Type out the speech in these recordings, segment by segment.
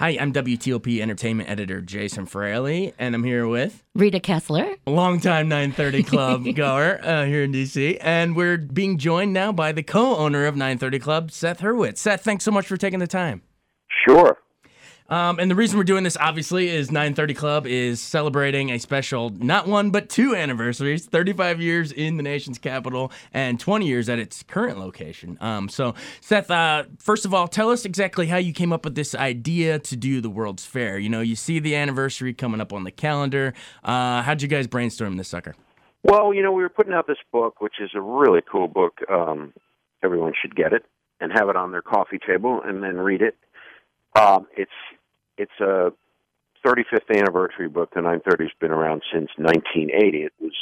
Hi, I'm WTOP Entertainment Editor Jason Fraley, and I'm here with Rita Kessler, a longtime 930 Club goer uh, here in DC, and we're being joined now by the co-owner of 930 Club, Seth Hurwitz. Seth, thanks so much for taking the time. Sure. Um, and the reason we're doing this, obviously, is 930 Club is celebrating a special, not one, but two anniversaries 35 years in the nation's capital and 20 years at its current location. Um, so, Seth, uh, first of all, tell us exactly how you came up with this idea to do the World's Fair. You know, you see the anniversary coming up on the calendar. Uh, how'd you guys brainstorm this sucker? Well, you know, we were putting out this book, which is a really cool book. Um, everyone should get it and have it on their coffee table and then read it. Um, it's it's a 35th anniversary book. The 930's been around since 1980. It was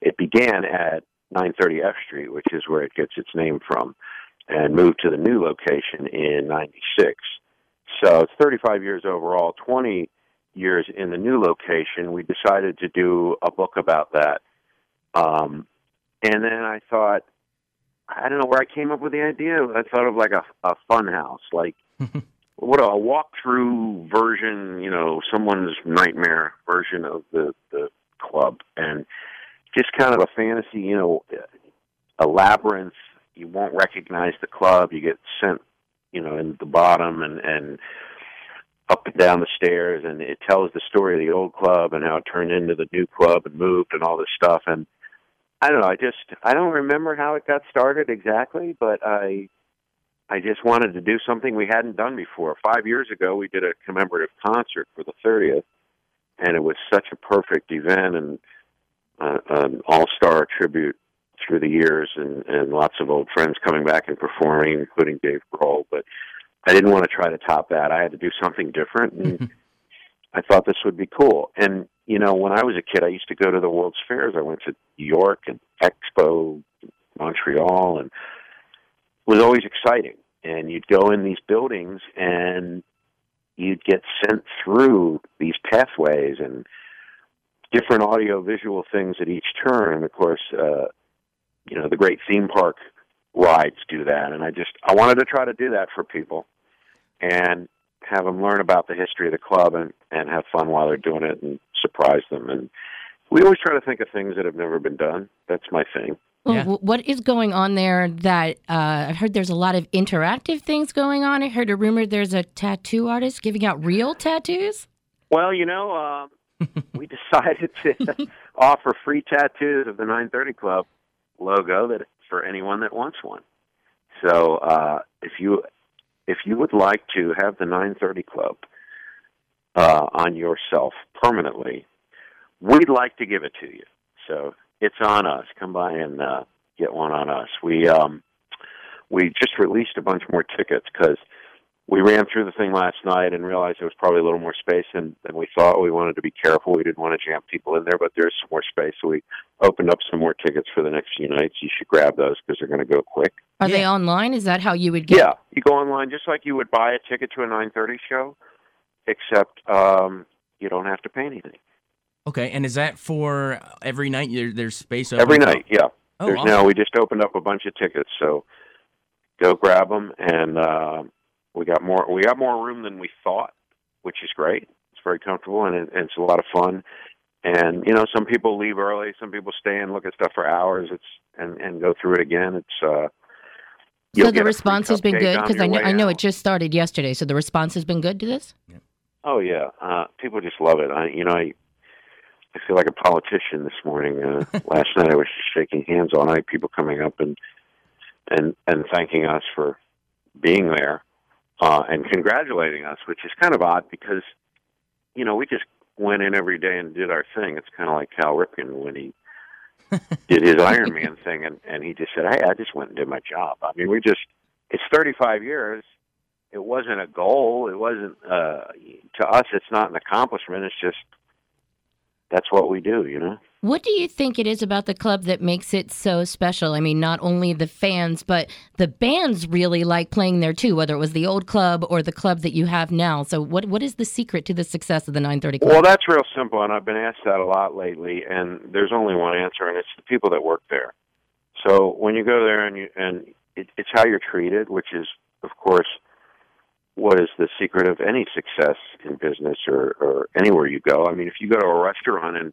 it began at 930 F Street, which is where it gets its name from, and moved to the new location in '96. So it's 35 years overall. 20 years in the new location. We decided to do a book about that. Um, and then I thought, I don't know where I came up with the idea. I thought of like a, a fun house, like what a walkthrough version, you know, someone's nightmare version of the the club, and just kind of a fantasy, you know, a labyrinth. You won't recognize the club. You get sent, you know, in the bottom and and up and down the stairs, and it tells the story of the old club and how it turned into the new club and moved and all this stuff. And I don't know. I just I don't remember how it got started exactly, but I I just wanted to do something we hadn't done before. Five years ago, we did a commemorative concert for the 30th, and it was such a perfect event and uh, an all-star tribute through the years, and, and lots of old friends coming back and performing, including Dave Grohl. But I didn't want to try to top that. I had to do something different, and I thought this would be cool. And you know, when I was a kid, I used to go to the World's Fairs. I went to New York and Expo, Montreal, and was always exciting. And you'd go in these buildings and you'd get sent through these pathways and different audio visual things at each turn. And of course, uh, you know, the great theme park rides do that. And I just, I wanted to try to do that for people and have them learn about the history of the club and, and have fun while they're doing it and surprise them. And we always try to think of things that have never been done. That's my thing. Well, yeah. what is going on there that uh, I've heard there's a lot of interactive things going on. I heard a rumor there's a tattoo artist giving out real tattoos. Well, you know, uh, we decided to offer free tattoos of the 930 Club logo that for anyone that wants one. So uh, if you if you would like to have the 930 Club uh, on yourself permanently, we'd like to give it to you. So it's on us. Come by and uh, get one on us. We um, we just released a bunch more tickets because we ran through the thing last night and realized there was probably a little more space than, than we thought. We wanted to be careful. We didn't want to jam people in there, but there's some more space. So we opened up some more tickets for the next few nights. You should grab those because they're going to go quick. Are yeah. they online? Is that how you would get? Yeah, you go online just like you would buy a ticket to a 9:30 show, except um, you don't have to pay anything. Okay, and is that for every night? There's space open every night. Yeah. Oh, There's awesome. now we just opened up a bunch of tickets, so go grab them, and uh, we got more. We got more room than we thought, which is great. It's very comfortable and, it, and it's a lot of fun. And you know, some people leave early, some people stay and look at stuff for hours. It's and and go through it again. It's uh, so the response has been good because I know I know out. it just started yesterday. So the response has been good to this. Yeah. Oh yeah, uh, people just love it. I you know I I feel like a politician this morning. Uh, last night I was just shaking hands all night, people coming up and and and thanking us for being there uh, and congratulating us, which is kind of odd because you know we just went in every day and did our thing. It's kind of like Cal Ripken when he did his Iron Man thing, and and he just said, "Hey, I just went and did my job." I mean, we just it's 35 years. It wasn't a goal. It wasn't uh, to us. It's not an accomplishment. It's just that's what we do, you know. What do you think it is about the club that makes it so special? I mean, not only the fans, but the bands really like playing there too, whether it was the old club or the club that you have now. So, what what is the secret to the success of the 930 Club? Well, that's real simple, and I've been asked that a lot lately, and there's only one answer, and it's the people that work there. So, when you go there and you and it, it's how you're treated, which is, of course, what is the secret of any success in business or, or anywhere you go. I mean, if you go to a restaurant and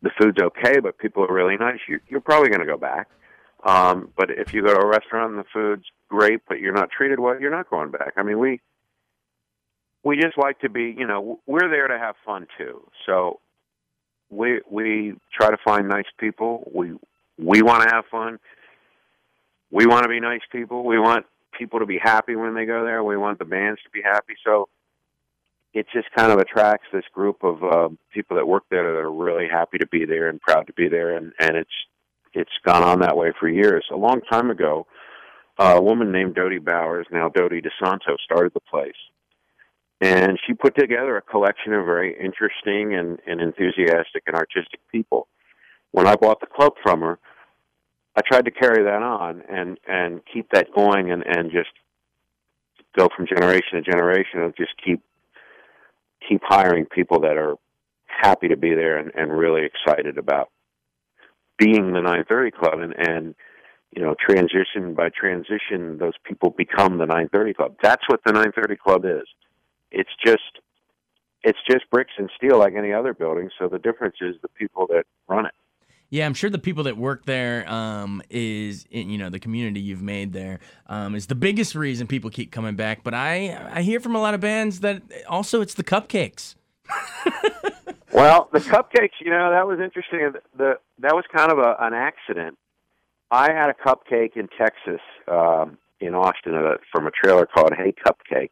the food's okay, but people are really nice, you, you're probably going to go back. Um, but if you go to a restaurant and the food's great, but you're not treated well, you're not going back. I mean, we we just like to be, you know, we're there to have fun too. So we we try to find nice people. We we want to have fun. We want to be nice people. We want people to be happy when they go there. We want the bands to be happy. So it just kind of attracts this group of uh, people that work there that are really happy to be there and proud to be there. And and it's it's gone on that way for years. A long time ago, a woman named Dodie Bowers, now Dodie DiSanto, started the place and she put together a collection of very interesting and, and enthusiastic and artistic people. When I bought the club from her, I tried to carry that on and and keep that going and and just go from generation to generation and just keep keep hiring people that are happy to be there and, and really excited about being the 930 club and and you know transition by transition those people become the 930 club that's what the 930 club is it's just it's just bricks and steel like any other building. So the difference is the people that run it. Yeah, I'm sure the people that work there um, is, you know, the community you've made there um, is the biggest reason people keep coming back. But I, I hear from a lot of bands that also it's the cupcakes. well, the cupcakes, you know, that was interesting. The, that was kind of a, an accident. I had a cupcake in Texas, um, in Austin, uh, from a trailer called Hey Cupcake,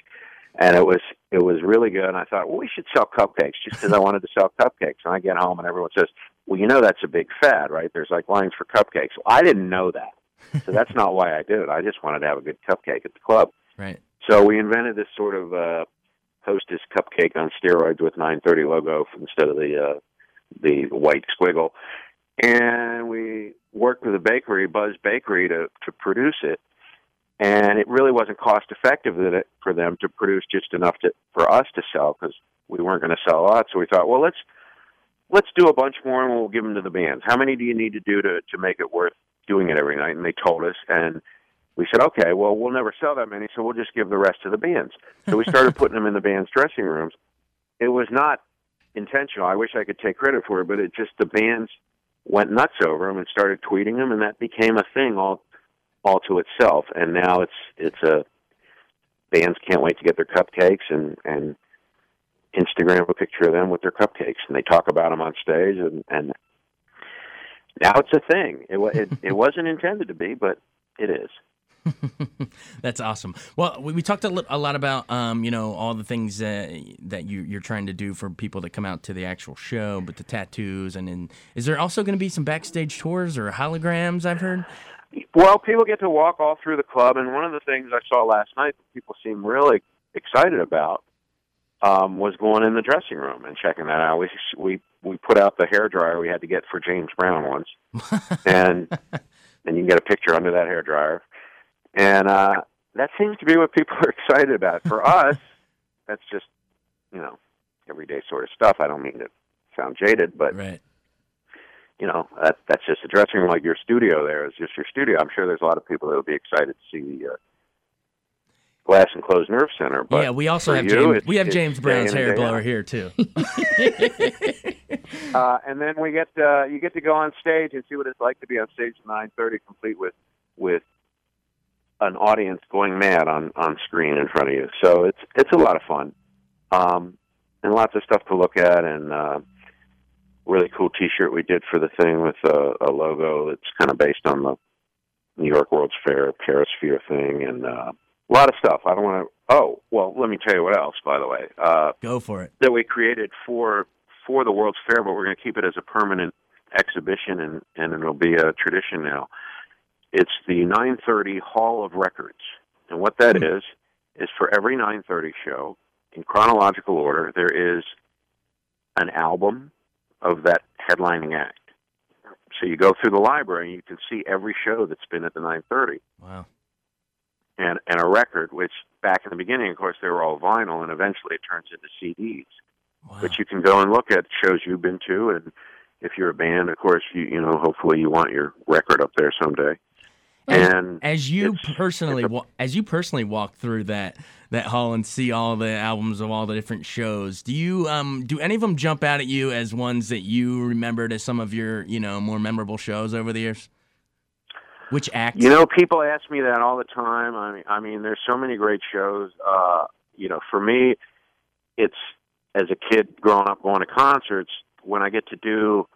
and it was it was really good. And I thought, well, we should sell cupcakes just because I wanted to sell cupcakes. And I get home and everyone says, well, you know, that's a big fad, right? There's like lines for cupcakes. Well, I didn't know that, so that's not why I did it. I just wanted to have a good cupcake at the club. Right. So we invented this sort of uh, hostess cupcake on steroids with 930 logo instead of the uh, the white squiggle, and we worked with a bakery, Buzz Bakery, to to produce it and it really wasn't cost effective for them to produce just enough to, for us to sell because we weren't going to sell a lot. So we thought, well, let's let's do a bunch more and we'll give them to the bands. How many do you need to do to to make it worth doing it every night? And they told us, and we said, okay, well, we'll never sell that many, so we'll just give the rest to the bands. So we started putting them in the bands' dressing rooms. It was not intentional. I wish I could take credit for it, but it just the bands went nuts over them and started tweeting them, and that became a thing all all to itself. And now it's it's a bands can't wait to get their cupcakes and and Instagram a picture of them with their cupcakes, and they talk about them on stage, and and now it's a thing. It it, it wasn't intended to be, but it is. That's awesome. Well, we, we talked a, a, lot about, um, you know, all the things uh, that you, you're trying to do for people that come out to the actual show, but the tattoos, and, then is there also going to be some backstage tours or holograms? I've heard. Well, people get to walk all through the club, and one of the things I saw last night that people seem really excited about um, was going in the dressing room and checking that out. We we we put out the hair dryer we had to get for James Brown once, and and you can get a picture under that hair dryer, and uh, that seems to be what people are excited about. For us, that's just you know everyday sort of stuff. I don't mean to sound jaded, but right you know that that's just a dressing room like your studio there is just your studio i'm sure there's a lot of people that would be excited to see the uh, glass enclosed nerve center but yeah we also have you, james we have james brown's hair blower out. here too. Uh, and then we get uh, you get to go on stage and see what it's like to be on stage at 9:30 complete with with an audience going mad on on screen in front of you. So it's it's a lot of fun. Um and lots of stuff to look at and uh really cool T-shirt we did for the thing with a, a logo that's kind of based on the New York World's Fair Perisphere thing, and uh, a lot of stuff. I don't want to. Oh, well, let me tell you what else. By the way, uh, go for it. That we created for for the World's Fair, but we're going to keep it as a permanent exhibition, and and it'll be a tradition now. It's the 930 Hall of Records, and what that mm. is is for every 930 show in chronological order. There is an album of that headlining act. So you go through the library and you can see every show that's been at the 930. Wow. And and a record, which back in the beginning, of course, they were all vinyl, and eventually it turns into CDs. Wow. But you can go and look at shows you've been to, and if you're a band, of course, you you know, hopefully you want your record up there someday. And as you it's- personally, it's a- as you personally walk through that that hall and see all the albums of all the different shows, do you um do any of them jump out at you as ones that you remembered as some of your you know more memorable shows over the years? Which acts? You know, people ask me that all the time. I mean, I mean, there's so many great shows. Uh, you know, for me, it's as a kid growing up going to concerts. When I get to do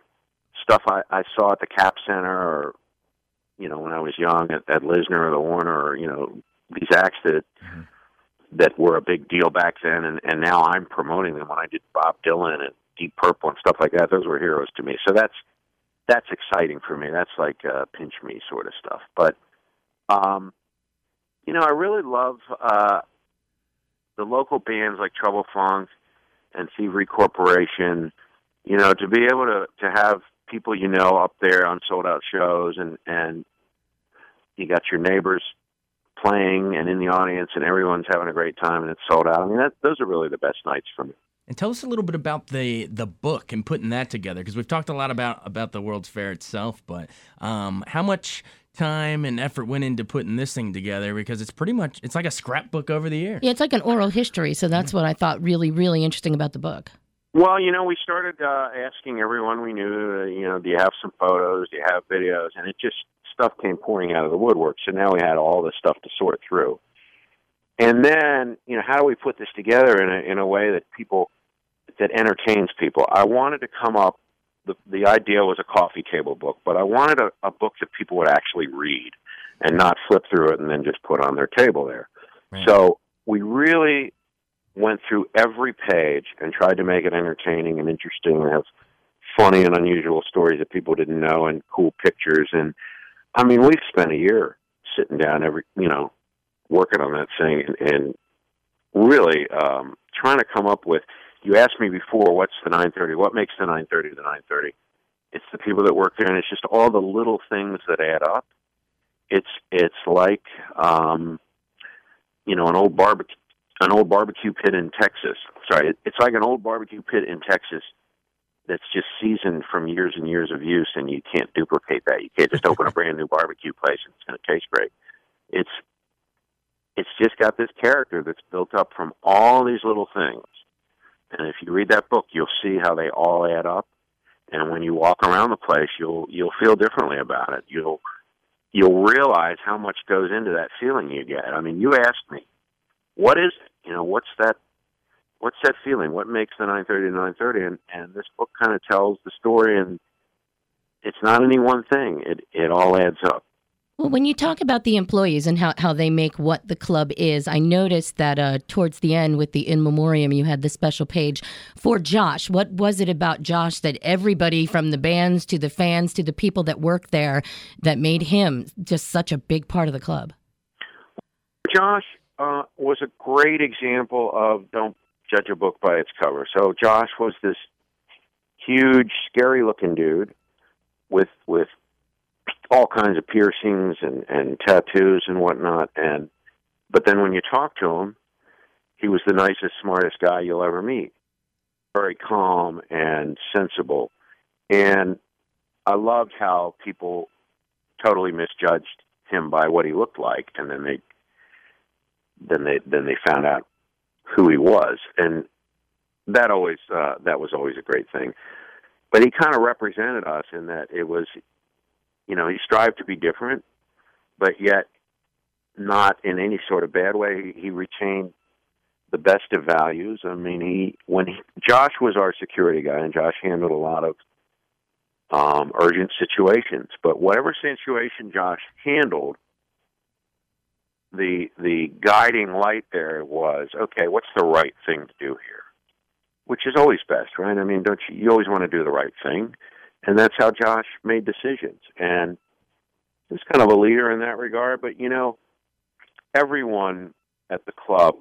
stuff I, I saw at the Cap Center, or you know, when I was young at, at Lisner or the Warner, or you know, these acts that Mhm. that were a big deal back then, and and now I'm promoting them. When I did Bob Dylan and Deep Purple and stuff like that, those were heroes to me. So that's that's exciting for me. That's like uh, pinch me sort of stuff. But um, you know, I really love uh, the local bands like Trouble Funk and Thievery Corporation. You know, to be able to to have people you know up there on sold out shows, and and you got your neighbors playing and in the audience, and everyone's having a great time, and it's sold out. I mean, that, those are really the best nights for me. And tell us a little bit about the the book and putting that together because we've talked a lot about about the World's Fair itself, but um, how much time and effort went into putting this thing together because it's pretty much it's like a scrapbook over the years. Yeah, it's like an oral history. So that's what I thought really, really interesting about the book. Well, you know, we started uh, asking everyone we knew, uh, you know, do you have some photos? Do you have videos? And it just stuff came pouring out of the woodwork. So now we had all this stuff to sort through. And then, you know, how do we put this together in a in a way that people that entertains people? I wanted to come up. The the idea was a coffee table book, but I wanted a, a book that people would actually read and not flip through it and then just put on their table there. Right. So we really went through every page and tried to make it entertaining and interesting and have funny and unusual stories that people didn't know and cool pictures and I mean we've spent a year sitting down every you know working on that thing and, and really um trying to come up with you asked me before what's the 930 what makes the 930 the 930 it's the people that work there and it's just all the little things that add up it's it's like um you know an old barbecue an old barbecue pit in Texas. Sorry, it's like an old barbecue pit in Texas that's just seasoned from years and years of use, and you can't duplicate that. You can't just open a brand new barbecue place and it's going to taste great. It's it's just got this character that's built up from all these little things, and if you read that book, you'll see how they all add up. And when you walk around the place, you'll you'll feel differently about it. You'll you'll realize how much goes into that feeling you get. I mean, you asked me, what is it? You know, what's that? What's that feeling? What makes the 930 to 930? And and this book kind of tells the story, and it's not any one thing. It it all adds up. Well, when you talk about the employees and how, how they make what the club is, I noticed that uh, towards the end with the in memoriam, you had the special page for Josh. What was it about Josh that everybody from the bands to the fans to the people that work there that made him just such a big part of the club? Josh uh, was a great example of don't judge a book by its cover. So Josh was this huge, scary-looking dude with with all kinds of piercings and and tattoos and whatnot. And but then when you talk to him, he was the nicest, smartest guy you'll ever meet. Very calm and sensible, and I loved how people totally misjudged him by what he looked like, and then they then they then they found out who he was, and that always uh, that was always a great thing. But he kind of represented us in that it was, you know, he strived to be different, but yet not in any sort of bad way. He retained the best of values. I mean, he when he, Josh was our security guy, and Josh handled a lot of um, urgent situations. But whatever situation Josh handled, the the guiding light there was okay. What's the right thing to do here? Which is always best, right? I mean, don't you? You always want to do the right thing, and that's how Josh made decisions. And he was kind of a leader in that regard. But you know, everyone at the club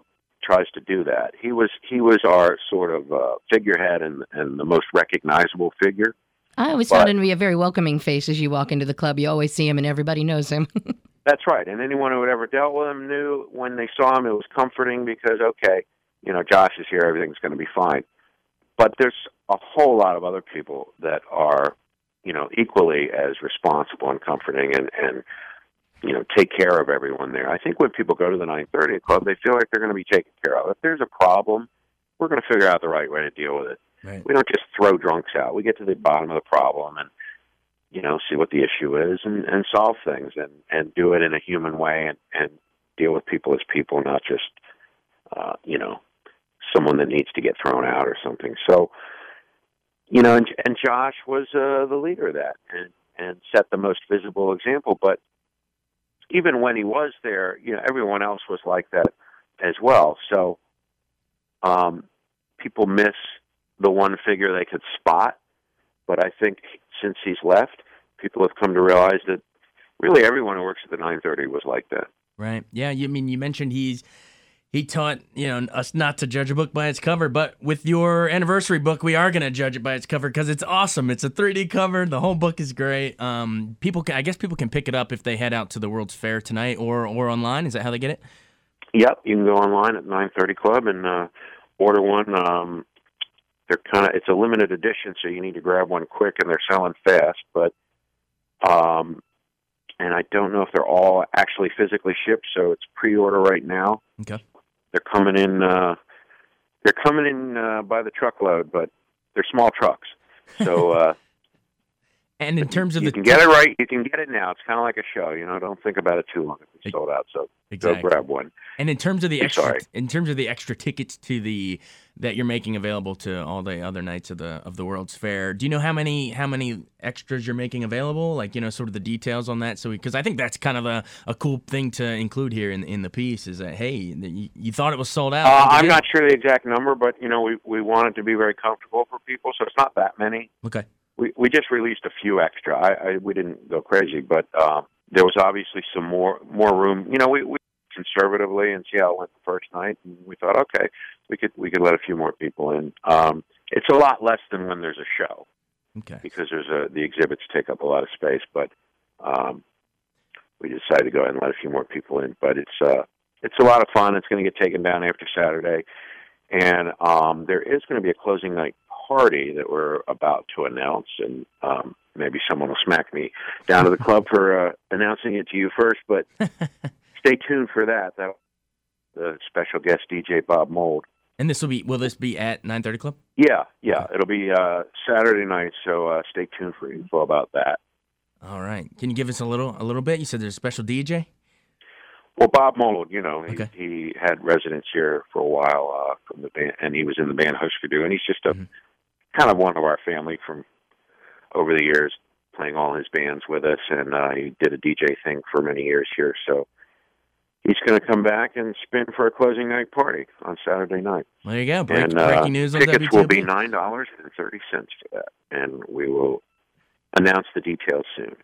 tries to do that. He was he was our sort of uh, figurehead and and the most recognizable figure. I always But- found him to be a very welcoming face as you walk into the club. You always see him and everybody knows him. That's right. And anyone who had ever dealt with him knew when they saw him, it was comforting because, okay, you know, Josh is here, everything's going to be fine. But there's a whole lot of other people that are, you know, equally as responsible and comforting and, and you know, take care of everyone there. I think when people go to the 930 Club, they feel like they're going to be taken care of. If there's a problem, we're going to figure out the right way to deal with it. Right. We don't just throw drunks out. We get to the bottom of the problem and you know see what the issue is and, and solve things and and do it in a human way and and deal with people as people, not just uh, you know someone that needs to get thrown out or something. So you know, and, and Josh was uh, the leader of that and and set the most visible example. But even when he was there, you know, everyone else was like that as well. So um, people miss the one figure they could spot. But I think since he's left, people have come to realize that really everyone who works at the 930 was like that. Right. Yeah. You I mean you mentioned he's he taught you know us not to judge a book by its cover, but with your anniversary book, we are going to judge it by its cover because it's awesome. It's a 3D cover. The whole book is great. Um, people, can, I guess people can pick it up if they head out to the World's Fair tonight or or online. Is that how they get it? Yep, you can go online at 930 Club and uh, order one. Um, they're kind of it's a limited edition, so you need to grab one quick, and they're selling fast. But um, and I don't know if they're all actually physically shipped, so it's pre-order right now. Okay. They're coming in. Uh, they're coming in uh, by the truckload, but they're small trucks. So uh, And in terms of the you the can get it right. You can get it now. It's kind of like a show. You know, don't think about it too long if it's sold out. So exactly. go grab one. And in terms of the I'm extra, sorry. in terms of the extra tickets to the that you're making available to all the other nights of the of the World's Fair, do you know how many how many extras you're making available? Like you know, sort of the details on that. So because I think that's kind of a, a cool thing to include here in in the piece is that hey, you, you thought it was sold out. Uh, I'm not sure the exact number, but you know, we we want it to be very comfortable for people, so it's not that many. Okay. We we just released a few extra. I, I we didn't go crazy, but um, there was obviously some more more room. You know, we we conservatively and see how it went the first night, and we thought, okay, we could we could let a few more people in. Um, it's a lot less than when there's a show Okay. because there's a the exhibits take up a lot of space, but um, we decided to go ahead and let a few more people in. But it's uh, it's a lot of fun. It's going to get taken down after Saturday, and um, there is going to be a closing night party that we're about to announce, and um, maybe someone will smack me down to the club for uh, announcing it to you first. But stay tuned for that. That the special guest DJ Bob Mould. And this will be will this be at 9:30 Club? Yeah, yeah, it'll be uh, Saturday night, so uh, stay tuned for info about that. All right. Can you give us a little a little bit? You said there's a special DJ. Well, Bob Mould, you know, he, Okay. he had residence here for a while uh, from the band, and he was in the band Husker Du, and he's just a Mhm. Kind of one of our family from over the years, playing all his bands with us, and uh, he did a DJ thing for many years here. So he's going to come back and spin for a closing night party on Saturday night. There you go. Break, and uh, breaking news on tickets WTOP. will be nine dollars and thirty cents for that, and we will announce the details soon.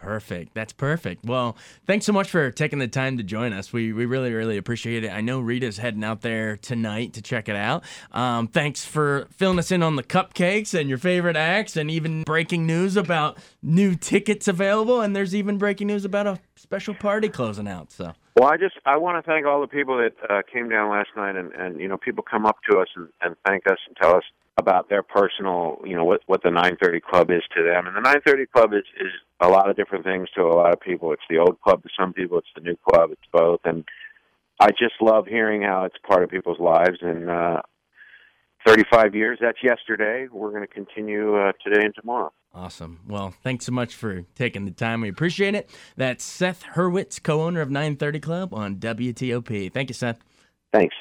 Perfect. That's perfect. Well, thanks so much for taking the time to join us. We, we really, really appreciate it. I know Rita's heading out there tonight to check it out. Um, thanks for filling us in on the cupcakes and your favorite acts, and even breaking news about new tickets available. And there's even breaking news about a special party closing out. So, Well, I just I want to thank all the people that uh, came down last night, and and you know people come up to us and, and thank us and tell us about their personal you know what what the 930 Club is to them, and the 930 Club is is a lot of different things to a lot of people. It's the old club to some people, it's the new club, it's both, and I just love hearing how it's part of people's lives. And uh, 35 years, that's yesterday. We're going to continue uh, today and tomorrow. awesome. Well, thanks so much for taking the time. We appreciate it. That's Seth Hurwitz, co owner of 930 Club on WTOP. Thank you, Seth. Thanks.